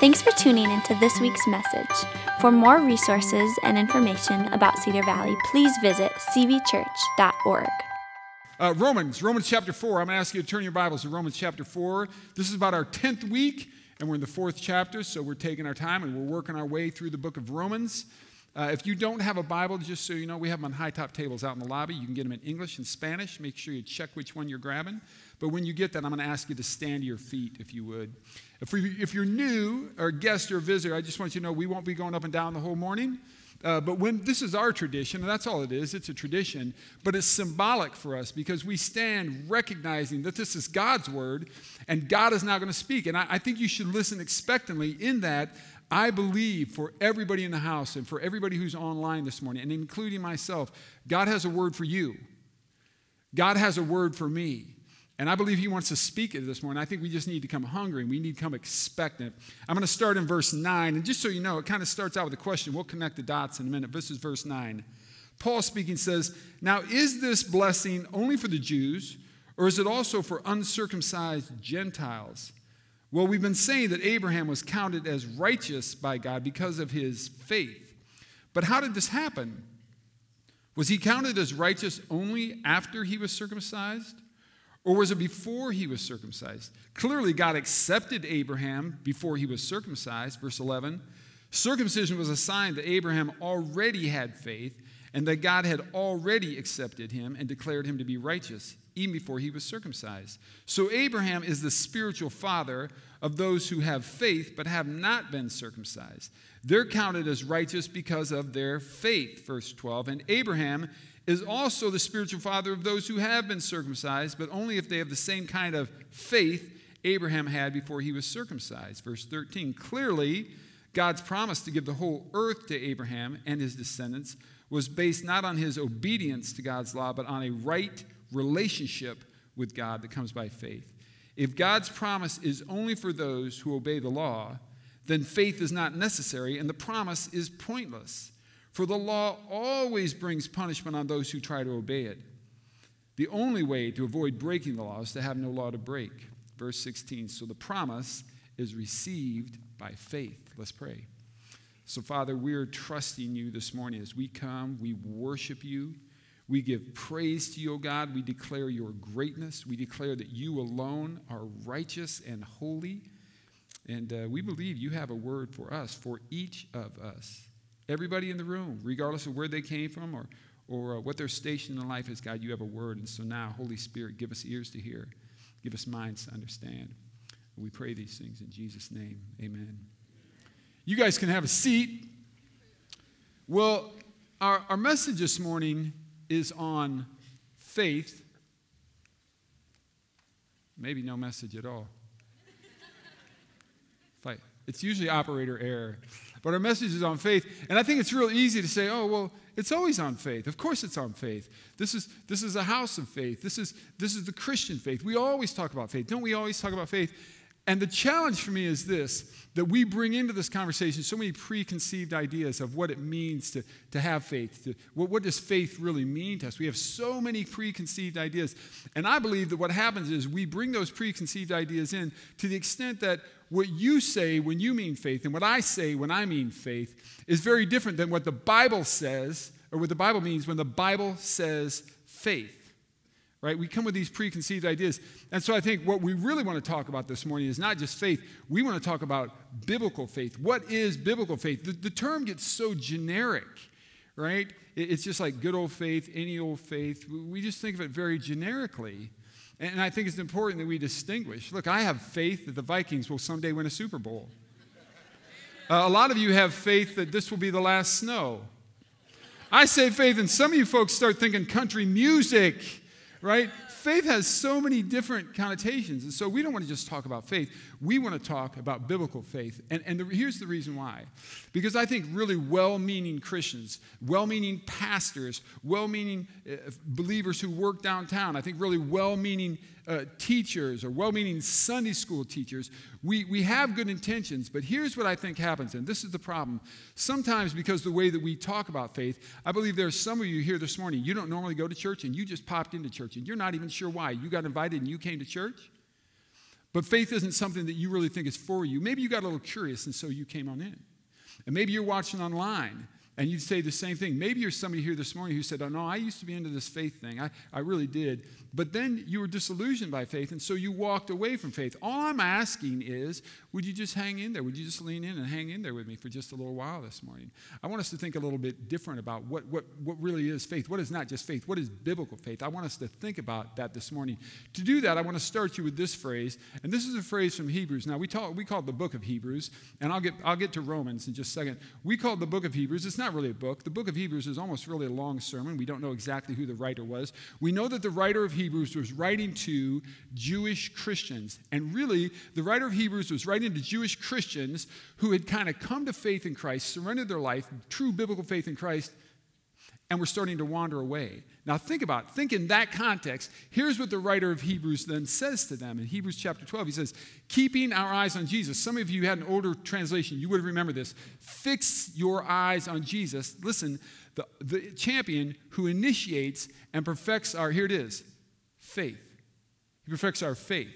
Thanks for tuning into this week's message. For more resources and information about Cedar Valley, please visit cvchurch.org. Uh, Romans, Romans chapter 4. I'm going to ask you to turn your Bibles to Romans chapter 4. This is about our 10th week, and we're in the fourth chapter, so we're taking our time and we're working our way through the book of Romans. Uh, if you don't have a Bible, just so you know, we have them on high top tables out in the lobby. You can get them in English and Spanish. Make sure you check which one you're grabbing. But when you get that, I'm going to ask you to stand to your feet, if you would. If, we, if you're new or a guest or a visitor, I just want you to know we won't be going up and down the whole morning. Uh, but when this is our tradition, and that's all it is, it's a tradition, but it's symbolic for us because we stand recognizing that this is God's word and God is now going to speak. And I, I think you should listen expectantly in that I believe for everybody in the house and for everybody who's online this morning, and including myself, God has a word for you. God has a word for me. And I believe He wants to speak it this morning. I think we just need to come hungry. And we need to come expectant. I'm going to start in verse 9. And just so you know, it kind of starts out with a question. We'll connect the dots in a minute. This is verse 9. Paul speaking says, Now is this blessing only for the Jews, or is it also for uncircumcised Gentiles? Well, we've been saying that Abraham was counted as righteous by God because of his faith. But how did this happen? Was he counted as righteous only after he was circumcised? Or was it before he was circumcised? Clearly, God accepted Abraham before he was circumcised. Verse 11 Circumcision was a sign that Abraham already had faith and that God had already accepted him and declared him to be righteous even before he was circumcised. So Abraham is the spiritual father of those who have faith but have not been circumcised. They're counted as righteous because of their faith, verse 12. And Abraham is also the spiritual father of those who have been circumcised, but only if they have the same kind of faith Abraham had before he was circumcised. Verse 13. Clearly, God's promise to give the whole earth to Abraham and his descendants was based not on his obedience to God's law, but on a right relationship with God that comes by faith. If God's promise is only for those who obey the law, then faith is not necessary and the promise is pointless. For the law always brings punishment on those who try to obey it. The only way to avoid breaking the law is to have no law to break. Verse 16 So the promise is received by faith. Let's pray. So, Father, we're trusting you this morning as we come, we worship you. We give praise to you, O God. We declare your greatness. We declare that you alone are righteous and holy. And uh, we believe you have a word for us, for each of us. Everybody in the room, regardless of where they came from or, or uh, what their station in life is, God, you have a word. And so now, Holy Spirit, give us ears to hear, give us minds to understand. We pray these things in Jesus' name. Amen. You guys can have a seat. Well, our, our message this morning is on faith. Maybe no message at all. It's usually operator error. But our message is on faith. And I think it's real easy to say, oh, well, it's always on faith. Of course it's on faith. This is, this is a house of faith. This is, this is the Christian faith. We always talk about faith. Don't we always talk about faith? And the challenge for me is this that we bring into this conversation so many preconceived ideas of what it means to, to have faith. To, what, what does faith really mean to us? We have so many preconceived ideas. And I believe that what happens is we bring those preconceived ideas in to the extent that what you say when you mean faith and what I say when I mean faith is very different than what the Bible says or what the Bible means when the Bible says faith right? We come with these preconceived ideas. And so I think what we really want to talk about this morning is not just faith, we want to talk about biblical faith. What is biblical faith? The, the term gets so generic, right? It's just like good old faith, any old faith. We just think of it very generically. And I think it's important that we distinguish. Look, I have faith that the Vikings will someday win a Super Bowl. Uh, a lot of you have faith that this will be the last snow. I say faith, and some of you folks start thinking country music right? Faith has so many different connotations. And so we don't want to just talk about faith. We want to talk about biblical faith. And, and the, here's the reason why. Because I think really well meaning Christians, well meaning pastors, well meaning uh, believers who work downtown, I think really well meaning uh, teachers or well meaning Sunday school teachers, we, we have good intentions, but here's what I think happens, and this is the problem. Sometimes, because the way that we talk about faith, I believe there's some of you here this morning, you don't normally go to church and you just popped into church and you're not even sure why. You got invited and you came to church. But faith isn't something that you really think is for you. Maybe you got a little curious and so you came on in. And maybe you're watching online and you'd say the same thing. Maybe you're somebody here this morning who said, Oh, no, I used to be into this faith thing. I, I really did. But then you were disillusioned by faith, and so you walked away from faith. All I'm asking is, would you just hang in there? Would you just lean in and hang in there with me for just a little while this morning? I want us to think a little bit different about what, what, what really is faith. What is not just faith? What is biblical faith? I want us to think about that this morning. To do that, I want to start you with this phrase, and this is a phrase from Hebrews. Now, we, talk, we call it the book of Hebrews, and I'll get, I'll get to Romans in just a second. We call the book of Hebrews. It's not really a book. The book of Hebrews is almost really a long sermon. We don't know exactly who the writer was. We know that the writer of Hebrews was writing to Jewish Christians. And really, the writer of Hebrews was writing to Jewish Christians who had kind of come to faith in Christ, surrendered their life, true biblical faith in Christ, and were starting to wander away. Now, think about. Think in that context. Here's what the writer of Hebrews then says to them in Hebrews chapter 12. He says, Keeping our eyes on Jesus. Some of you had an older translation. You would remember this. Fix your eyes on Jesus. Listen, the, the champion who initiates and perfects our, here it is, faith. He perfects our faith.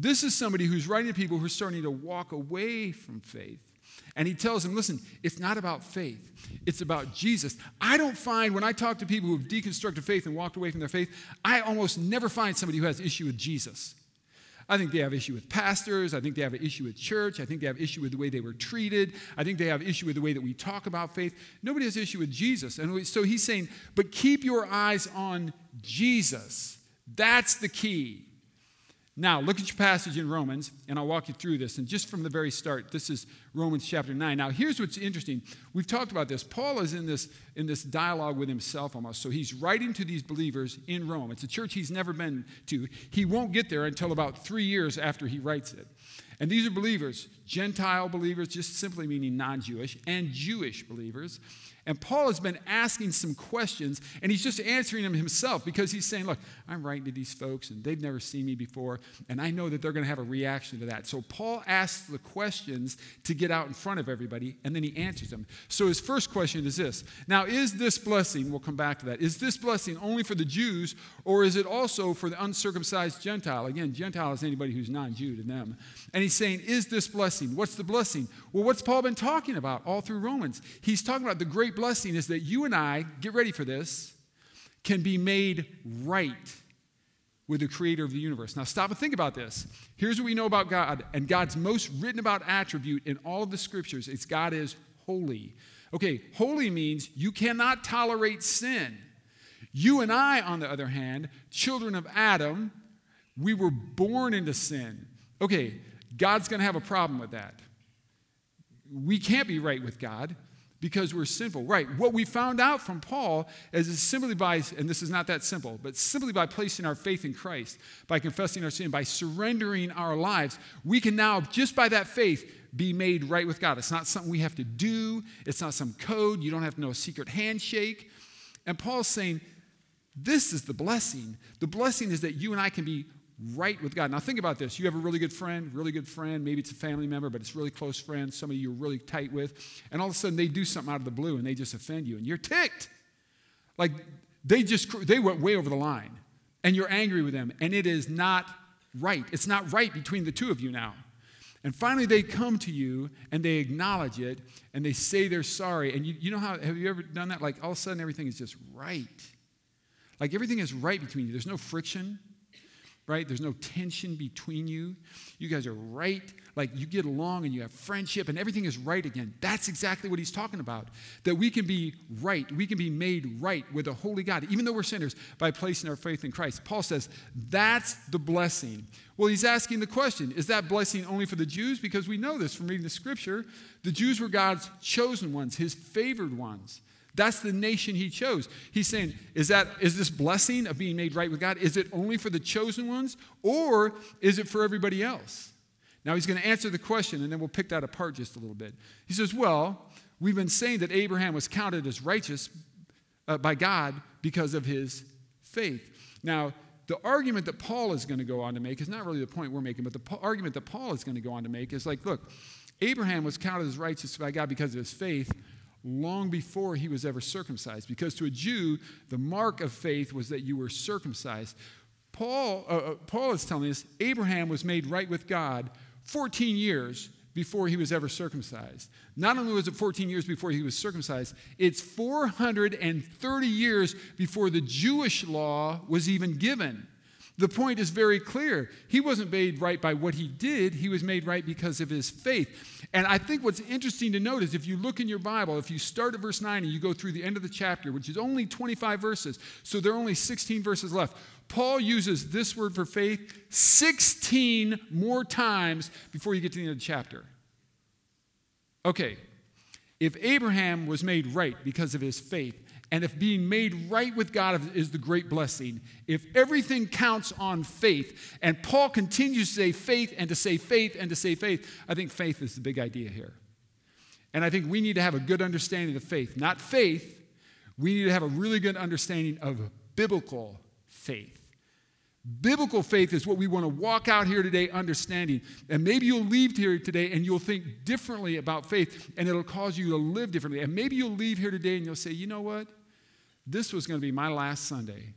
This is somebody who's writing to people who are starting to walk away from faith. And he tells them, listen, it's not about faith, it's about Jesus. I don't find, when I talk to people who have deconstructed faith and walked away from their faith, I almost never find somebody who has issue with Jesus. I think they have issue with pastors. I think they have an issue with church. I think they have issue with the way they were treated. I think they have issue with the way that we talk about faith. Nobody has issue with Jesus. And so he's saying, but keep your eyes on Jesus. That's the key. Now, look at your passage in Romans, and I'll walk you through this. And just from the very start, this is Romans chapter 9. Now, here's what's interesting. We've talked about this. Paul is in this, in this dialogue with himself almost. So he's writing to these believers in Rome. It's a church he's never been to. He won't get there until about three years after he writes it. And these are believers, Gentile believers, just simply meaning non Jewish, and Jewish believers. And Paul has been asking some questions, and he's just answering them himself because he's saying, Look, I'm writing to these folks, and they've never seen me before, and I know that they're going to have a reaction to that. So Paul asks the questions to get out in front of everybody, and then he answers them. So his first question is this Now, is this blessing, we'll come back to that, is this blessing only for the Jews, or is it also for the uncircumcised Gentile? Again, Gentile is anybody who's non Jew to them. And he's saying, Is this blessing? What's the blessing? Well, what's Paul been talking about all through Romans? He's talking about the great blessing is that you and I, get ready for this, can be made right with the creator of the universe. Now, stop and think about this. Here's what we know about God, and God's most written about attribute in all of the scriptures it's God is holy. Okay, holy means you cannot tolerate sin. You and I, on the other hand, children of Adam, we were born into sin. Okay, God's going to have a problem with that. We can't be right with God because we're sinful. Right. What we found out from Paul is simply by, and this is not that simple, but simply by placing our faith in Christ, by confessing our sin, by surrendering our lives, we can now, just by that faith, be made right with God. It's not something we have to do, it's not some code. You don't have to know a secret handshake. And Paul's saying, this is the blessing. The blessing is that you and I can be right with God. Now, think about this. You have a really good friend, really good friend. Maybe it's a family member, but it's really close friend, somebody you're really tight with. And all of a sudden, they do something out of the blue and they just offend you, and you're ticked. Like they just, they went way over the line. And you're angry with them, and it is not right. It's not right between the two of you now. And finally, they come to you and they acknowledge it and they say they're sorry. And you, you know how, have you ever done that? Like all of a sudden, everything is just right. Like everything is right between you. There's no friction right? There's no tension between you. You guys are right. Like you get along and you have friendship and everything is right again. That's exactly what he's talking about. That we can be right. We can be made right with a holy God, even though we're sinners, by placing our faith in Christ. Paul says that's the blessing. Well, he's asking the question is that blessing only for the Jews? Because we know this from reading the scripture. The Jews were God's chosen ones, his favored ones. That's the nation he chose. He's saying, is that is this blessing of being made right with God? Is it only for the chosen ones or is it for everybody else? Now he's going to answer the question and then we'll pick that apart just a little bit. He says, "Well, we've been saying that Abraham was counted as righteous uh, by God because of his faith." Now, the argument that Paul is going to go on to make is not really the point we're making, but the po- argument that Paul is going to go on to make is like, look, Abraham was counted as righteous by God because of his faith, long before he was ever circumcised. Because to a Jew, the mark of faith was that you were circumcised. Paul, uh, uh, Paul is telling us Abraham was made right with God 14 years before he was ever circumcised. Not only was it 14 years before he was circumcised, it's 430 years before the Jewish law was even given. The point is very clear. He wasn't made right by what he did, he was made right because of his faith. And I think what's interesting to note is if you look in your Bible, if you start at verse 9 and you go through the end of the chapter, which is only 25 verses, so there are only 16 verses left, Paul uses this word for faith 16 more times before you get to the end of the chapter. Okay, if Abraham was made right because of his faith, and if being made right with God is the great blessing, if everything counts on faith, and Paul continues to say faith and to say faith and to say faith, I think faith is the big idea here. And I think we need to have a good understanding of faith. Not faith, we need to have a really good understanding of biblical faith. Biblical faith is what we want to walk out here today understanding. And maybe you'll leave here today and you'll think differently about faith and it'll cause you to live differently. And maybe you'll leave here today and you'll say, you know what? This was going to be my last Sunday.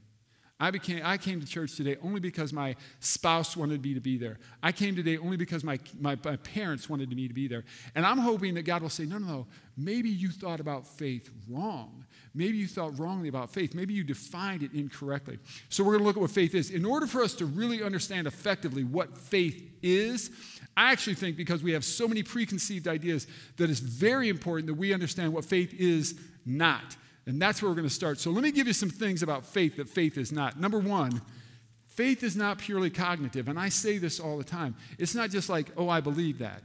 I, became, I came to church today only because my spouse wanted me to be there. I came today only because my, my, my, parents wanted me to be there. And I'm hoping that God will say, no, no, no, maybe you thought about faith wrong. Maybe you thought wrongly about faith. Maybe you defined it incorrectly. So we're going to look at what faith is. In order for us to really understand effectively what faith is, I actually think because we have so many preconceived ideas that it's very important that we understand what faith is not. And that's where we're going to start. So let me give you some things about faith that faith is not. Number one, faith is not purely cognitive. And I say this all the time. It's not just like, oh, I believe that.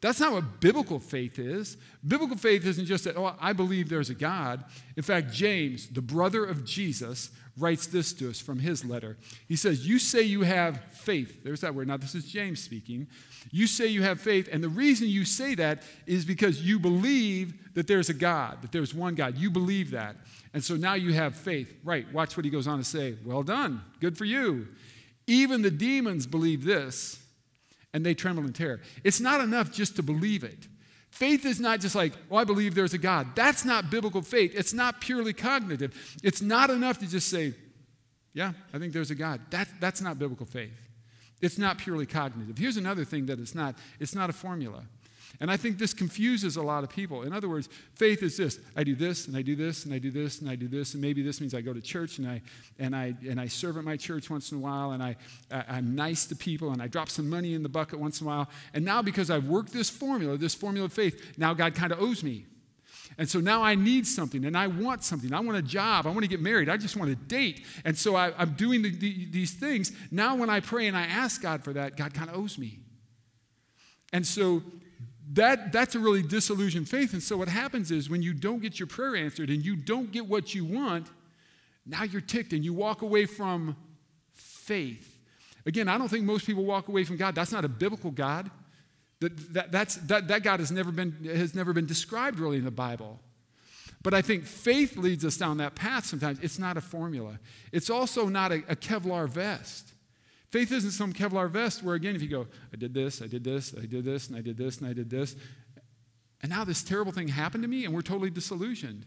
That's not what biblical faith is. Biblical faith isn't just that, oh, I believe there's a God. In fact, James, the brother of Jesus, writes this to us from his letter. He says, You say you have faith. There's that word. Now, this is James speaking. You say you have faith, and the reason you say that is because you believe that there's a God, that there's one God. You believe that. And so now you have faith. Right, watch what he goes on to say. Well done. Good for you. Even the demons believe this, and they tremble in terror. It's not enough just to believe it. Faith is not just like, oh, I believe there's a God. That's not biblical faith. It's not purely cognitive. It's not enough to just say, yeah, I think there's a God. That, that's not biblical faith. It's not purely cognitive. Here's another thing that it's not it's not a formula. And I think this confuses a lot of people. In other words, faith is this I do this, and I do this, and I do this, and I do this, and maybe this means I go to church and I, and I, and I serve at my church once in a while, and I, I'm nice to people, and I drop some money in the bucket once in a while. And now, because I've worked this formula, this formula of faith, now God kind of owes me. And so now I need something and I want something. I want a job. I want to get married. I just want to date. And so I, am doing the, the, these things. Now, when I pray and I ask God for that, God kind of owes me. And so that, that's a really disillusioned faith. And so what happens is when you don't get your prayer answered and you don't get what you want, now you're ticked and you walk away from faith. Again, I don't think most people walk away from God. That's not a biblical God. That, that, that's, that, that God has never, been, has never been described really in the Bible. But I think faith leads us down that path sometimes. It's not a formula, it's also not a, a Kevlar vest. Faith isn't some Kevlar vest where, again, if you go, I did this, I did this, I did this, and I did this, and I did this, and now this terrible thing happened to me, and we're totally disillusioned.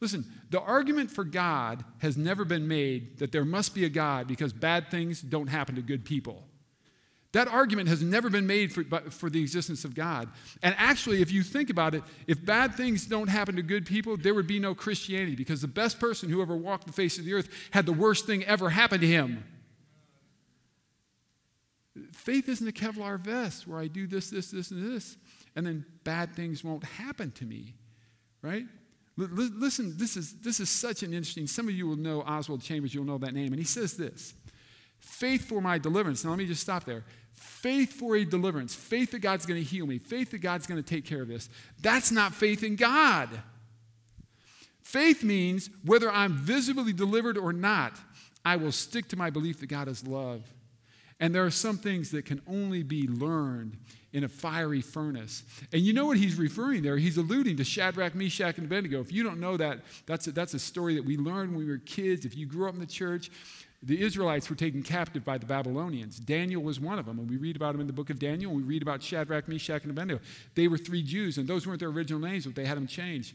Listen, the argument for God has never been made that there must be a God because bad things don't happen to good people. That argument has never been made for, for the existence of God. And actually, if you think about it, if bad things don't happen to good people, there would be no Christianity because the best person who ever walked the face of the earth had the worst thing ever happen to him. Faith isn't a Kevlar vest where I do this, this, this, and this, and then bad things won't happen to me, right? L- listen, this is, this is such an interesting, some of you will know Oswald Chambers, you'll know that name, and he says this faith for my deliverance. Now, let me just stop there. Faith for a deliverance, faith that God's going to heal me, faith that God's going to take care of this. That's not faith in God. Faith means whether I'm visibly delivered or not, I will stick to my belief that God is love and there are some things that can only be learned in a fiery furnace. And you know what he's referring there? He's alluding to Shadrach, Meshach, and Abednego. If you don't know that, that's a, that's a story that we learned when we were kids. If you grew up in the church, the Israelites were taken captive by the Babylonians. Daniel was one of them, and we read about him in the book of Daniel, and we read about Shadrach, Meshach, and Abednego. They were three Jews, and those weren't their original names, but they had them changed.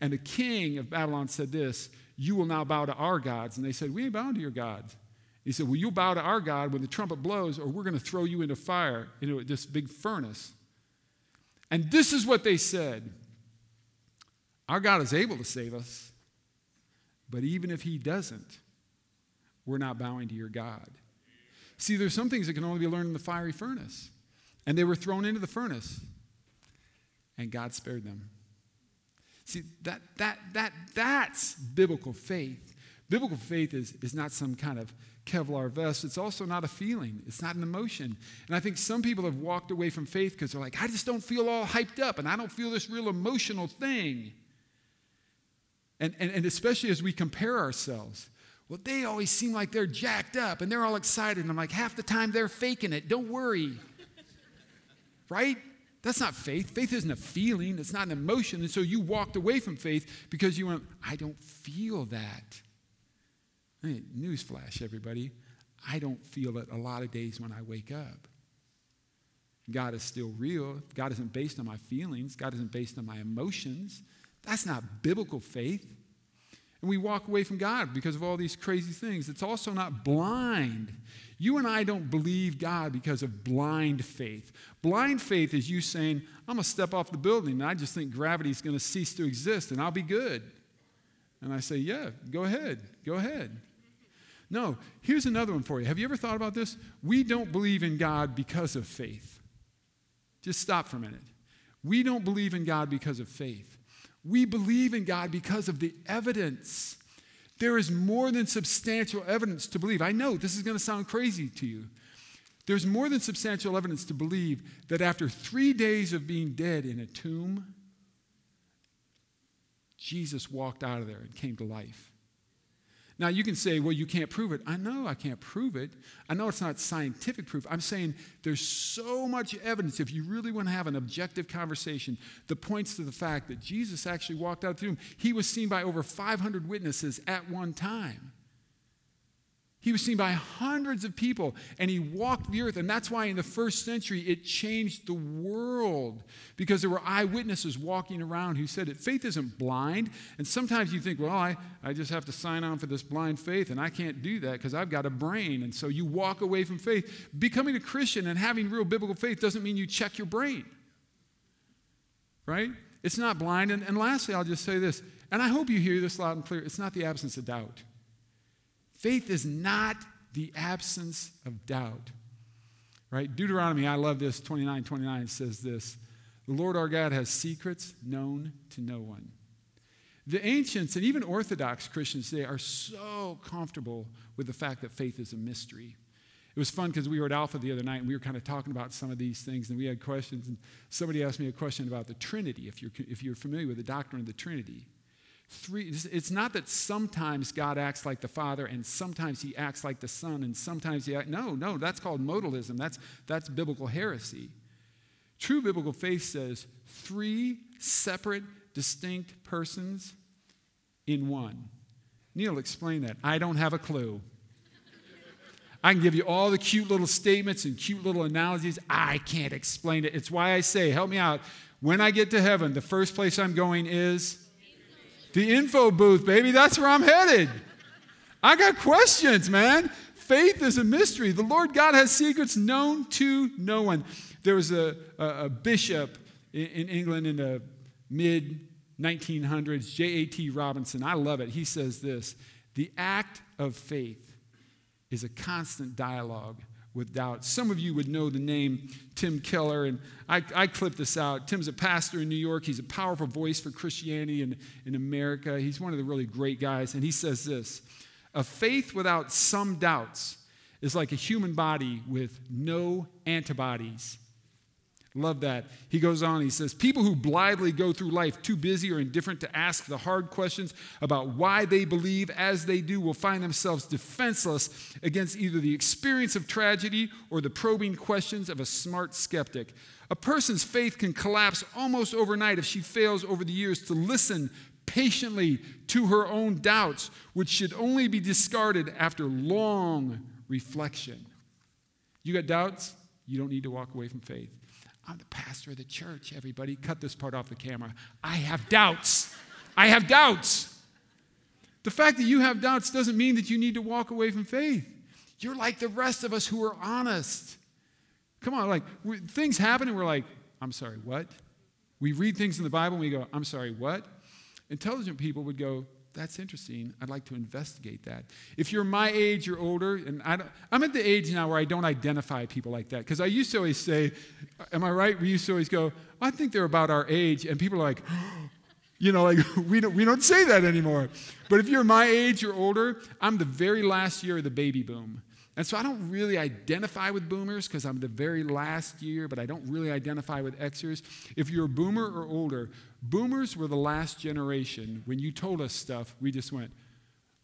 And the king of Babylon said this You will now bow to our gods. And they said, We ain't bowing to your gods. He said, Well, you'll bow to our God when the trumpet blows, or we're going to throw you into fire, into this big furnace. And this is what they said Our God is able to save us, but even if He doesn't, we're not bowing to your God. See, there's some things that can only be learned in the fiery furnace. And they were thrown into the furnace, and God spared them. See, that, that, that, that's biblical faith. Biblical faith is, is not some kind of Kevlar vest. It's also not a feeling, it's not an emotion. And I think some people have walked away from faith because they're like, I just don't feel all hyped up and I don't feel this real emotional thing. And, and, and especially as we compare ourselves. Well, they always seem like they're jacked up and they're all excited. And I'm like, half the time they're faking it. Don't worry. right? That's not faith. Faith isn't a feeling, it's not an emotion. And so you walked away from faith because you went, I don't feel that. Hey, newsflash, everybody. I don't feel it a lot of days when I wake up. God is still real. God isn't based on my feelings. God isn't based on my emotions. That's not biblical faith. And we walk away from God because of all these crazy things. It's also not blind. You and I don't believe God because of blind faith. Blind faith is you saying, I'm going to step off the building and I just think gravity is going to cease to exist and I'll be good. And I say, Yeah, go ahead, go ahead. No, here's another one for you. Have you ever thought about this? We don't believe in God because of faith. Just stop for a minute. We don't believe in God because of faith. We believe in God because of the evidence. There is more than substantial evidence to believe. I know this is going to sound crazy to you. There's more than substantial evidence to believe that after three days of being dead in a tomb, Jesus walked out of there and came to life. Now, you can say, well, you can't prove it. I know I can't prove it. I know it's not scientific proof. I'm saying there's so much evidence, if you really want to have an objective conversation, that points to the fact that Jesus actually walked out of the tomb. He was seen by over 500 witnesses at one time. He was seen by hundreds of people and he walked the earth. And that's why in the first century it changed the world because there were eyewitnesses walking around who said that faith isn't blind. And sometimes you think, well, I, I just have to sign on for this blind faith and I can't do that because I've got a brain. And so you walk away from faith. Becoming a Christian and having real biblical faith doesn't mean you check your brain, right? It's not blind. And, and lastly, I'll just say this, and I hope you hear this loud and clear it's not the absence of doubt. Faith is not the absence of doubt. Right? Deuteronomy, I love this, 29 29 says this The Lord our God has secrets known to no one. The ancients and even Orthodox Christians today are so comfortable with the fact that faith is a mystery. It was fun because we were at Alpha the other night and we were kind of talking about some of these things and we had questions. And somebody asked me a question about the Trinity, if you're, if you're familiar with the doctrine of the Trinity three it's not that sometimes god acts like the father and sometimes he acts like the son and sometimes he act, no no that's called modalism that's that's biblical heresy true biblical faith says three separate distinct persons in one neil explain that i don't have a clue I can give you all the cute little statements and cute little analogies. I can't explain it. It's why I say, help me out. When I get to heaven, the first place I'm going is the info booth, baby. That's where I'm headed. I got questions, man. Faith is a mystery. The Lord God has secrets known to no one. There was a, a, a bishop in, in England in the mid 1900s, J.A.T. Robinson. I love it. He says this The act of faith is a constant dialogue with doubt. Some of you would know the name Tim Keller, and I, I clipped this out. Tim's a pastor in New York. He's a powerful voice for Christianity in, in America. He's one of the really great guys, and he says this A faith without some doubts is like a human body with no antibodies. Love that. He goes on, he says, People who blithely go through life too busy or indifferent to ask the hard questions about why they believe as they do will find themselves defenseless against either the experience of tragedy or the probing questions of a smart skeptic. A person's faith can collapse almost overnight if she fails over the years to listen patiently to her own doubts, which should only be discarded after long reflection. You got doubts? You don't need to walk away from faith. I'm the pastor of the church, everybody. Cut this part off the camera. I have doubts. I have doubts. The fact that you have doubts doesn't mean that you need to walk away from faith. You're like the rest of us who are honest. Come on, like things happen and we're like, I'm sorry, what? We read things in the Bible and we go, I'm sorry, what? Intelligent people would go, that's interesting. I'd like to investigate that. If you're my age or older, and I am at the age now where I don't identify people like that. Because I used to always say, Am I right? We used to always go, I think they're about our age. And people are like, You know, like we don't, we don't say that anymore. But if you're my age or older, I'm the very last year of the baby boom. And so I don't really identify with boomers because I'm the very last year, but I don't really identify with Xers. If you're a boomer or older, boomers were the last generation. When you told us stuff, we just went,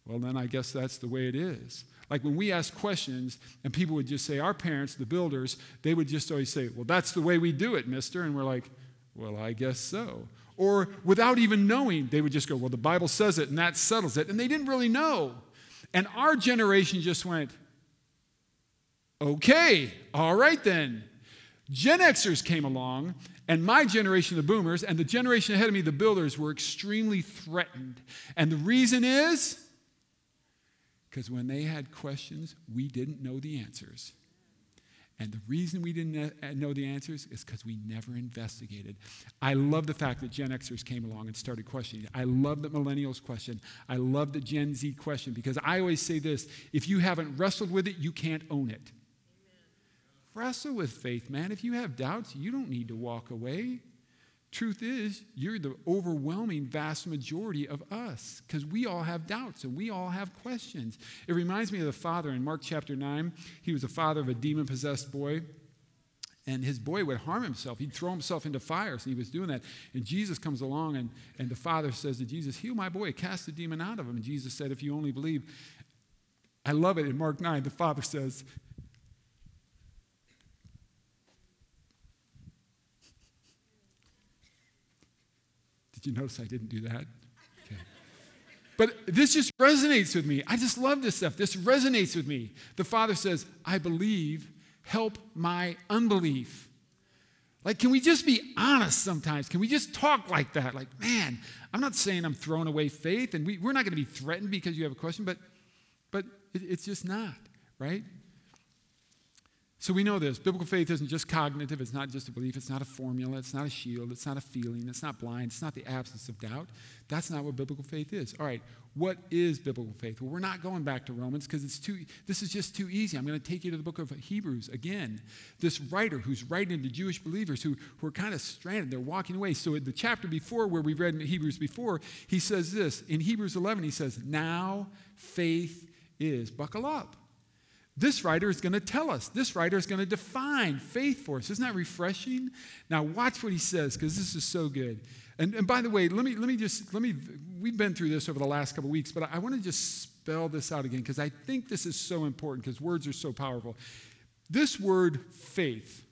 well, then I guess that's the way it is. Like when we ask questions and people would just say, our parents, the builders, they would just always say, well, that's the way we do it, mister. And we're like, well, I guess so. Or without even knowing, they would just go, well, the Bible says it and that settles it. And they didn't really know. And our generation just went, Okay, all right then. Gen Xers came along, and my generation, the boomers, and the generation ahead of me, the builders, were extremely threatened. And the reason is because when they had questions, we didn't know the answers. And the reason we didn't uh, know the answers is because we never investigated. I love the fact that Gen Xers came along and started questioning. I love that millennials question. I love that Gen Z question because I always say this if you haven't wrestled with it, you can't own it. Wrestle with faith, man. If you have doubts, you don't need to walk away. Truth is, you're the overwhelming vast majority of us because we all have doubts and we all have questions. It reminds me of the father in Mark chapter 9. He was a father of a demon possessed boy. And his boy would harm himself. He'd throw himself into fires, and he was doing that. And Jesus comes along, and, and the father says to Jesus, Heal my boy, cast the demon out of him. And Jesus said, If you only believe. I love it in Mark 9. The father says, Did you notice I didn't do that? Okay. But this just resonates with me. I just love this stuff. This resonates with me. The Father says, I believe, help my unbelief. Like, can we just be honest sometimes? Can we just talk like that? Like, man, I'm not saying I'm throwing away faith, and we, are not going to be threatened because you have a question, but, but it, it's just not, right? So we know this. Biblical faith isn't just cognitive, it's not just a belief, it's not a formula, it's not a shield, it's not a feeling, it's not blind, it's not the absence of doubt. That's not what biblical faith is. All right, what is biblical faith? Well, we're not going back to Romans because it's too this is just too easy. I'm going to take you to the book of Hebrews again. This writer who's writing to Jewish believers who, who are kind of stranded, they're walking away. So in the chapter before where we read in Hebrews before, he says this. In Hebrews 11, he says, Now faith is. Buckle up. This writer is going to tell us. This writer is going to define faith for us. Isn't that refreshing? Now, watch what he says because this is so good. And, and by the way, let me, let me just, let me, we've been through this over the last couple weeks, but I, I want to just spell this out again because I think this is so important because words are so powerful. This word faith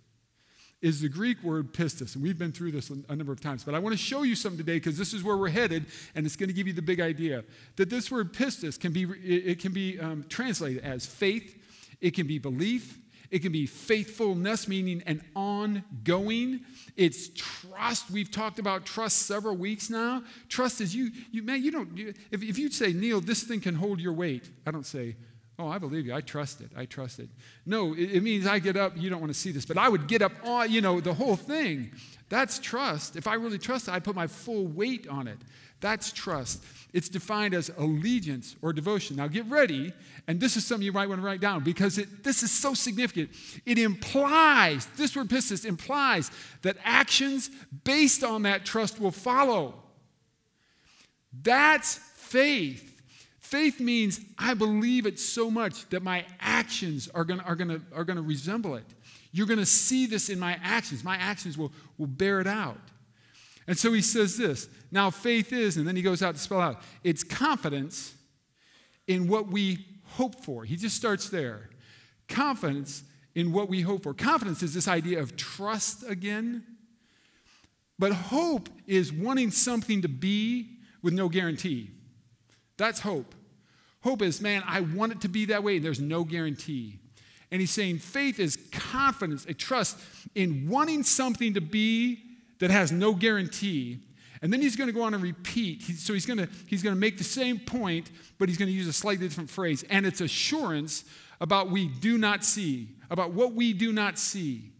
is the Greek word pistis. And we've been through this a number of times. But I want to show you something today because this is where we're headed, and it's going to give you the big idea. That this word pistis can be, it can be um, translated as faith, it can be belief. It can be faithfulness, meaning an ongoing. It's trust. We've talked about trust several weeks now. Trust is you, you man, you don't, if, if you'd say, Neil, this thing can hold your weight, I don't say, oh, I believe you. I trust it. I trust it. No, it, it means I get up. You don't want to see this, but I would get up on, you know, the whole thing. That's trust. If I really trust it, I put my full weight on it. That's trust. It's defined as allegiance or devotion. Now get ready, and this is something you might want to write down because it, this is so significant. It implies, this word pistis implies that actions based on that trust will follow. That's faith. Faith means I believe it so much that my actions are going are to are gonna resemble it. You're going to see this in my actions. My actions will, will bear it out. And so he says this now faith is, and then he goes out to spell out it's confidence in what we hope for. He just starts there. Confidence in what we hope for. Confidence is this idea of trust again. But hope is wanting something to be with no guarantee. That's hope. Hope is, man, I want it to be that way, there's no guarantee. And he's saying faith is confidence, a trust in wanting something to be that has no guarantee. And then he's going to go on and repeat. so he's going to, he's going to make the same point, but he's going to use a slightly different phrase. And it's assurance about we do not see, about what we do not see.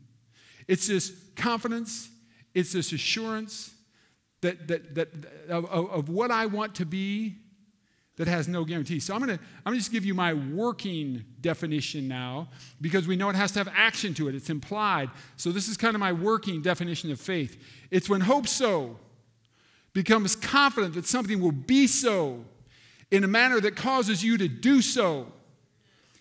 It's this confidence, it's this assurance that, that, that, of, of what I want to be that has no guarantee. So I'm going to I'm to just give you my working definition now because we know it has to have action to it. It's implied. So this is kind of my working definition of faith. It's when hope so becomes confident that something will be so in a manner that causes you to do so.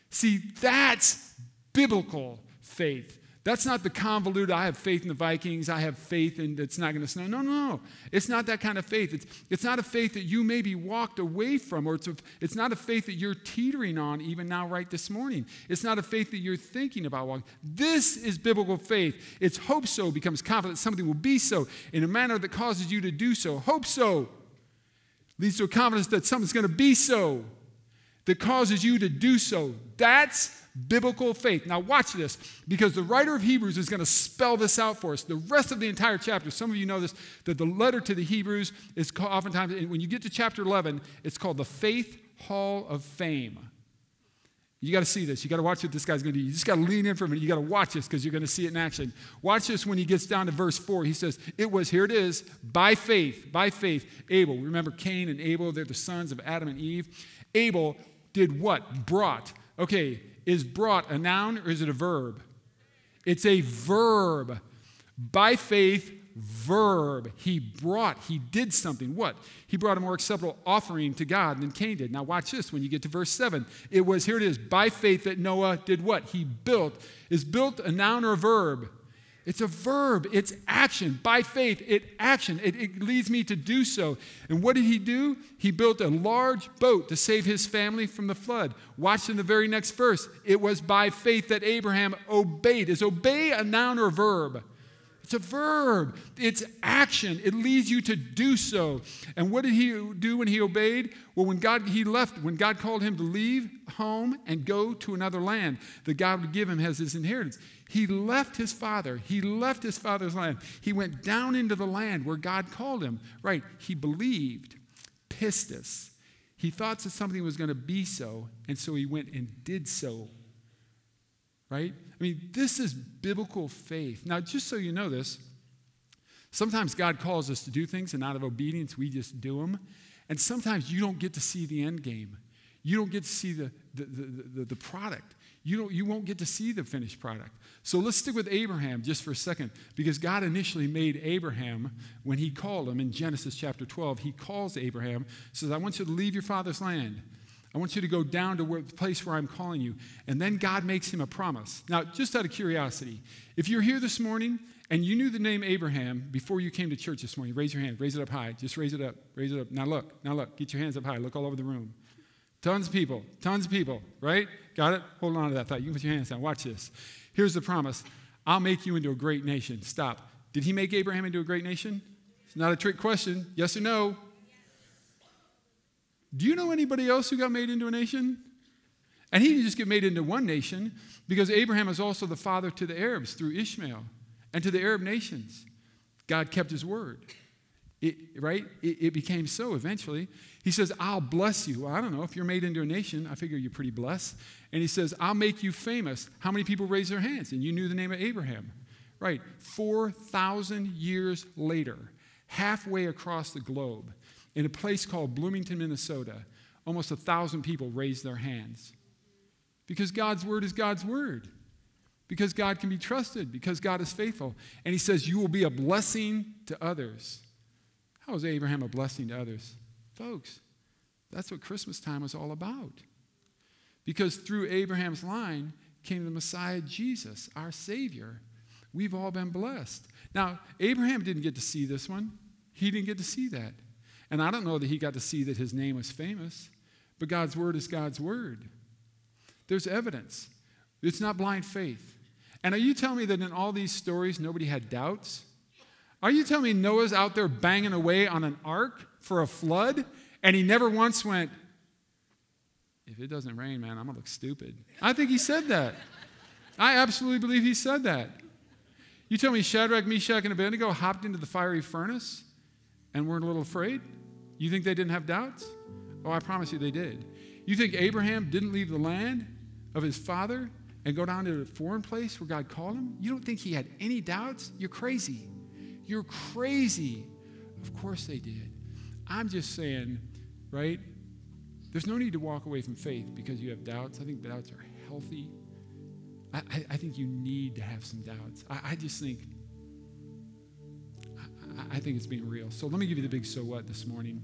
See, that's biblical faith. That's not the convoluted, I have faith in the Vikings, I have faith in it's not going to snow. No, no, no. It's not that kind of faith. It's, it's not a faith that you maybe walked away from, or it's, a, it's not a faith that you're teetering on even now, right this morning. It's not a faith that you're thinking about walking. This is biblical faith. It's hope so becomes confident something will be so in a manner that causes you to do so. Hope so leads to a confidence that something's going to be so that causes you to do so. That's biblical faith. Now, watch this, because the writer of Hebrews is going to spell this out for us. The rest of the entire chapter, some of you know this, that the letter to the Hebrews is oftentimes, when you get to chapter 11, it's called the Faith Hall of Fame. You got to see this. You got to watch what this guy's going to do. You just got to lean in for a minute. You got to watch this because you're going to see it in action. Watch this when he gets down to verse 4. He says, It was, here it is, by faith, by faith, Abel. Remember Cain and Abel, they're the sons of Adam and Eve. Abel did what? Brought. Okay, is brought a noun or is it a verb? It's a verb. By faith, verb. He brought, he did something. What? He brought a more acceptable offering to God than Cain did. Now, watch this when you get to verse 7. It was, here it is, by faith that Noah did what? He built. Is built a noun or a verb? It's a verb, it's action. By faith, it action. It, it, leads me to do so. And what did he do? He built a large boat to save his family from the flood. Watch in the very next verse. It was by faith that Abraham obeyed. Is obey a noun or a verb? It's a verb, it's action. It leads you to do so. And what did he do when he obeyed? Well, when God he left, when God called him to leave home and go to another land that God would give him as his inheritance, he left his father. He left his father's land. He went down into the land where God called him. Right, he believed, pistis. He thought that something was going to be so, and so he went and did so right? I mean, this is biblical faith. Now, just so you know this, sometimes God calls us to do things, and out of obedience, we just do them. And sometimes you don't get to see the end game. You don't get to see the, the, the, the, the product. You, don't, you won't get to see the finished product. So let's stick with Abraham just for a second, because God initially made Abraham when he called him in Genesis chapter 12. He calls Abraham, says, I want you to leave your father's land. I want you to go down to where, the place where I'm calling you. And then God makes him a promise. Now, just out of curiosity, if you're here this morning and you knew the name Abraham before you came to church this morning, raise your hand. Raise it up high. Just raise it up. Raise it up. Now look. Now look. Get your hands up high. Look all over the room. Tons of people. Tons of people. Right? Got it? Hold on to that thought. You can put your hands down. Watch this. Here's the promise I'll make you into a great nation. Stop. Did he make Abraham into a great nation? It's not a trick question. Yes or no? Do you know anybody else who got made into a nation? And he didn't just get made into one nation because Abraham is also the father to the Arabs through Ishmael and to the Arab nations. God kept his word. It, right? It, it, became so eventually. He says, I'll bless you. Well, I don't know. If you're made into a nation, I figure you're pretty blessed. And he says, I'll make you famous. How many people raised their hands? And you knew the name of Abraham. Right. 4,000 years later, halfway across the globe, in a place called Bloomington, Minnesota, almost a thousand people raised their hands. Because God's word is God's word. Because God can be trusted. Because God is faithful. And he says, You will be a blessing to others. How is Abraham a blessing to others? Folks, that's what Christmas time was all about. Because through Abraham's line came the Messiah Jesus, our Savior. We've all been blessed. Now, Abraham didn't get to see this one, he didn't get to see that. And I don't know that he got to see that his name was famous, but God's word is God's word. There's evidence. It's not blind faith. And are you telling me that in all these stories nobody had doubts? Are you telling me Noah's out there banging away on an ark for a flood and he never once went, if it doesn't rain, man, I'm going to look stupid? I think he said that. I absolutely believe he said that. You tell me Shadrach, Meshach, and Abednego hopped into the fiery furnace and weren't a little afraid? You think they didn't have doubts? Oh, I promise you they did. You think Abraham didn't leave the land of his father and go down to a foreign place where God called him? You don't think he had any doubts? You're crazy. You're crazy. Of course they did. I'm just saying, right? There's no need to walk away from faith because you have doubts. I think doubts are healthy. I, I, I think you need to have some doubts. I, I just think, I, think it's being real. So let me give you the big so what this morning.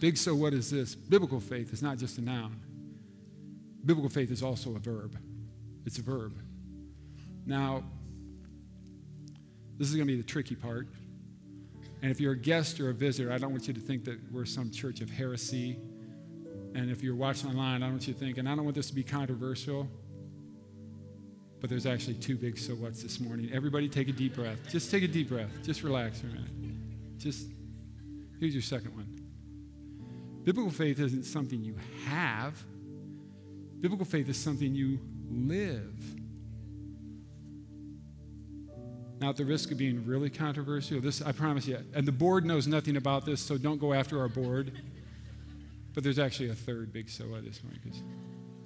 Big so what is this? Biblical faith is not just a noun. Biblical faith is also a verb. It's a verb. Now, this is going to be the tricky part. And if you're a guest or a visitor, I don't want you to think that we're some church of heresy. And if you're watching online, I don't want you to think, and I don't want this to be controversial, but there's actually two big so what's this morning. Everybody take a deep breath. Just take a deep breath. Just relax for a minute. Just, here's your second one. Biblical faith isn't something you have, biblical faith is something you live. Now, at the risk of being really controversial, this I promise you, and the board knows nothing about this, so don't go after our board. But there's actually a third big so at this morning because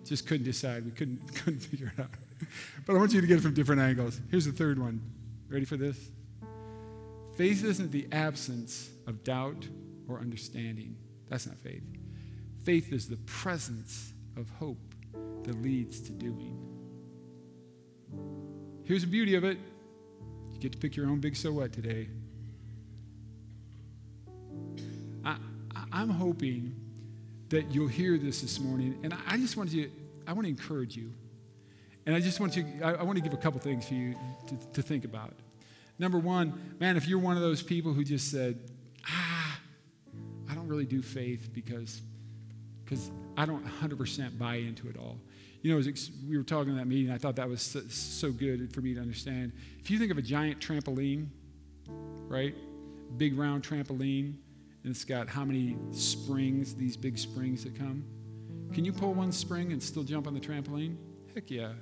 just couldn't decide. We couldn't couldn't figure it out. But I want you to get it from different angles. Here's the third one. Ready for this? Faith isn't the absence of doubt or understanding. That's not faith. Faith is the presence of hope that leads to doing. Here's the beauty of it you get to pick your own big so what today. I, I'm hoping that you'll hear this this morning, and I just want you, I want to encourage you. And I just want you, I, I want to give a couple things for you to, to think about. Number one, man, if you're one of those people who just said, ah, I don't really do faith because because I don't 100% buy into it all. You know, we were talking in that meeting, I thought that was so, so good for me to understand. If you think of a giant trampoline, right? Big round trampoline, and it's got how many springs, these big springs that come? Can you pull one spring and still jump on the trampoline? Heck yeah.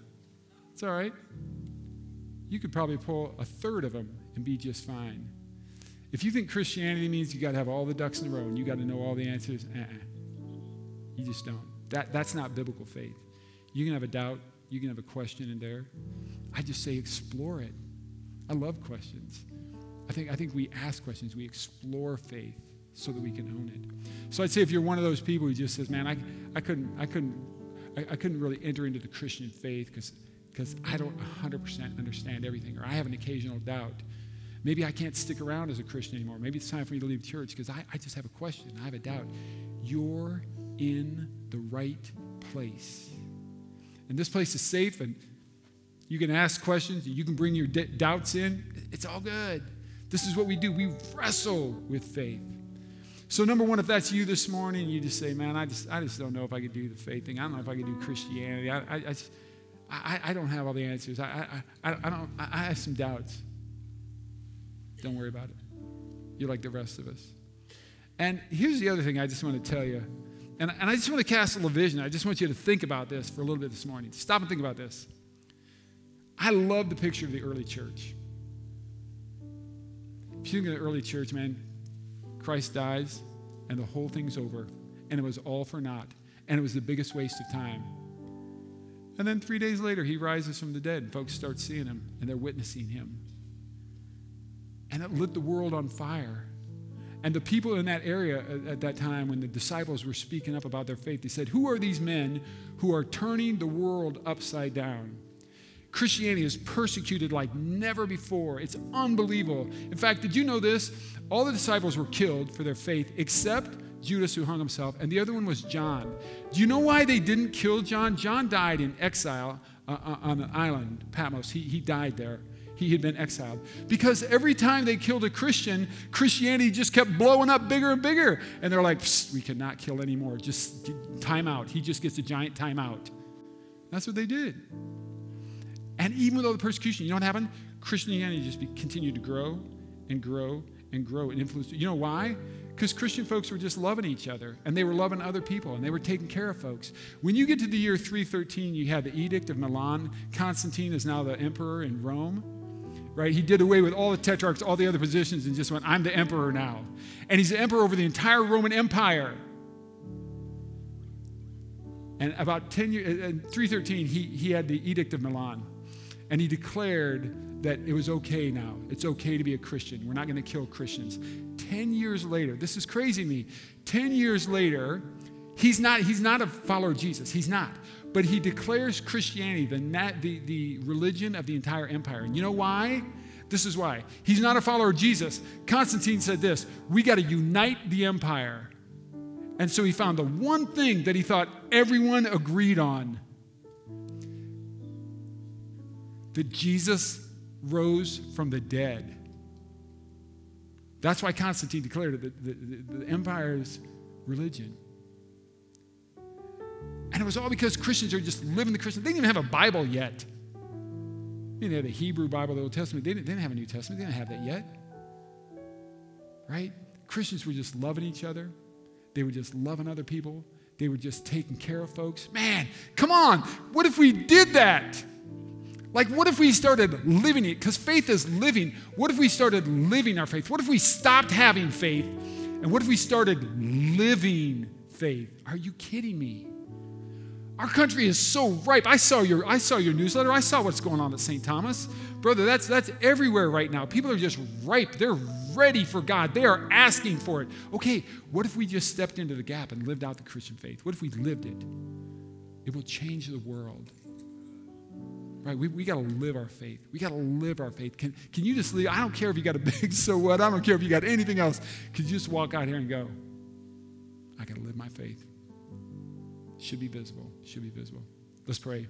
It's all right. You could probably pull a third of them and be just fine. If you think Christianity means you got to have all the ducks in a row and you got to know all the answers, uh-uh. you just don't. That, that's not biblical faith. You can have a doubt, you can have a question in there. I just say explore it. I love questions. I think, I think we ask questions, we explore faith so that we can own it. So I'd say if you're one of those people who just says, man, I, I couldn't, I couldn't, I, I couldn't really enter into the Christian faith because because I don't 100% understand everything, or I have an occasional doubt. Maybe I can't stick around as a Christian anymore. Maybe it's time for me to leave church because I, I just have a question. I have a doubt. You're in the right place. And this place is safe, and you can ask questions, and you can bring your d- doubts in. It's all good. This is what we do. We wrestle with faith. So, number one, if that's you this morning, you just say, Man, I just, I just don't know if I could do the faith thing. I don't know if I could do Christianity. I, I, I, just, I, I don't have all the answers. I, I, I, don't, I have some doubts. Don't worry about it. You're like the rest of us. And here's the other thing I just want to tell you and, and I just want to cast a little vision. I just want you to think about this for a little bit this morning. Stop and think about this. I love the picture of the early church. If you think of the early church, man, Christ dies and the whole thing's over. And it was all for naught. And it was the biggest waste of time. And then three days later, he rises from the dead, and folks start seeing him, and they're witnessing him. And it lit the world on fire. And the people in that area at that time, when the disciples were speaking up about their faith, they said, Who are these men who are turning the world upside down? Christianity is persecuted like never before. It's unbelievable. In fact, did you know this? All the disciples were killed for their faith except Judas, who hung himself, and the other one was John. Do you know why they didn't kill John? John died in exile uh, uh on the island, Patmos. He, he died there he had been exiled. Because every time they killed a Christian, Christianity just kept blowing up bigger and bigger. And they're like, we cannot kill anymore. Just time out. He just gets a giant time out. That's what they did. And even with all the persecution, you know what happened? Christianity just continued to grow and grow and grow and influence. You know why? Because Christian folks were just loving each other and they were loving other people and they were taking care of folks. When you get to the year 313, you had the Edict of Milan. Constantine is now the emperor in Rome right? He did away with all the tetrarchs, all the other positions, and just went, I'm the emperor now. And he's the emperor over the entire Roman Empire. And about 10 years, in uh, uh, 313, he, he had the Edict of Milan. And he declared that it was okay now. It's okay to be a Christian. We're not going to kill Christians. 10 years later, this is crazy to me. 10 years later, he's not, he's not a follower of Jesus. He's not. But he declares Christianity the, the, the religion of the entire empire. And you know why? This is why. He's not a follower of Jesus. Constantine said this we got to unite the empire. And so he found the one thing that he thought everyone agreed on that Jesus rose from the dead. That's why Constantine declared it the, the, the empire's religion. And it was all because Christians are just living the Christian. They didn't even have a Bible yet. They didn't have the Hebrew Bible, the Old Testament. They didn't, they didn't have a New Testament. They didn't have that yet. Right? Christians were just loving each other. They were just loving other people. They were just taking care of folks. Man, come on. What if we did that? Like, what if we started living it? Because faith is living. What if we started living our faith? What if we stopped having faith? And what if we started living faith? Are you kidding me? Our country is so ripe. I saw your, I saw your newsletter. I saw what's going on at St. Thomas. Brother, that's, that's everywhere right now. People are just ripe. They're ready for God. They are asking for it. Okay, what if we just stepped into the gap and lived out the Christian faith? What if we lived it? It will change the world. Right? We, we got to live our faith. We got to live our faith. Can, can you just leave? I don't care if you got a big so what. I don't care if you got anything else. Could you just walk out here and go, I got to live my faith? should be visible. Should be visible. Let's pray.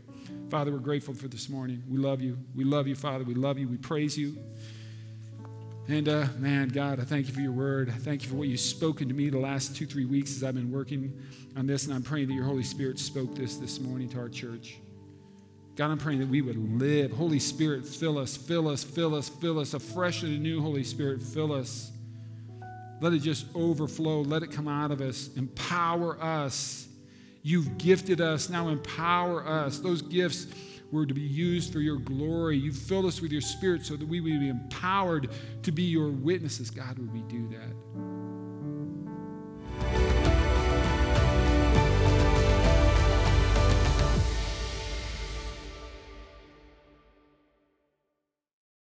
Father, we're grateful for this morning. We love you. We love you, Father. We love you. We praise you. And uh, man, God, I thank you for your word. I thank you for what you've spoken to me the last two, three weeks as I've been working on this. And I'm praying that your Holy Spirit spoke this this morning to our church. God, I'm praying that we would live. Holy Spirit, fill us, fill us, fill us, fill us. Afresh and new Holy Spirit, fill us. Let it just overflow. Let it come out of us. Empower us You've gifted us. Now empower us. Those gifts were to be used for your glory. You filled us with your spirit so that we would be empowered to be your witnesses. God, would we do that?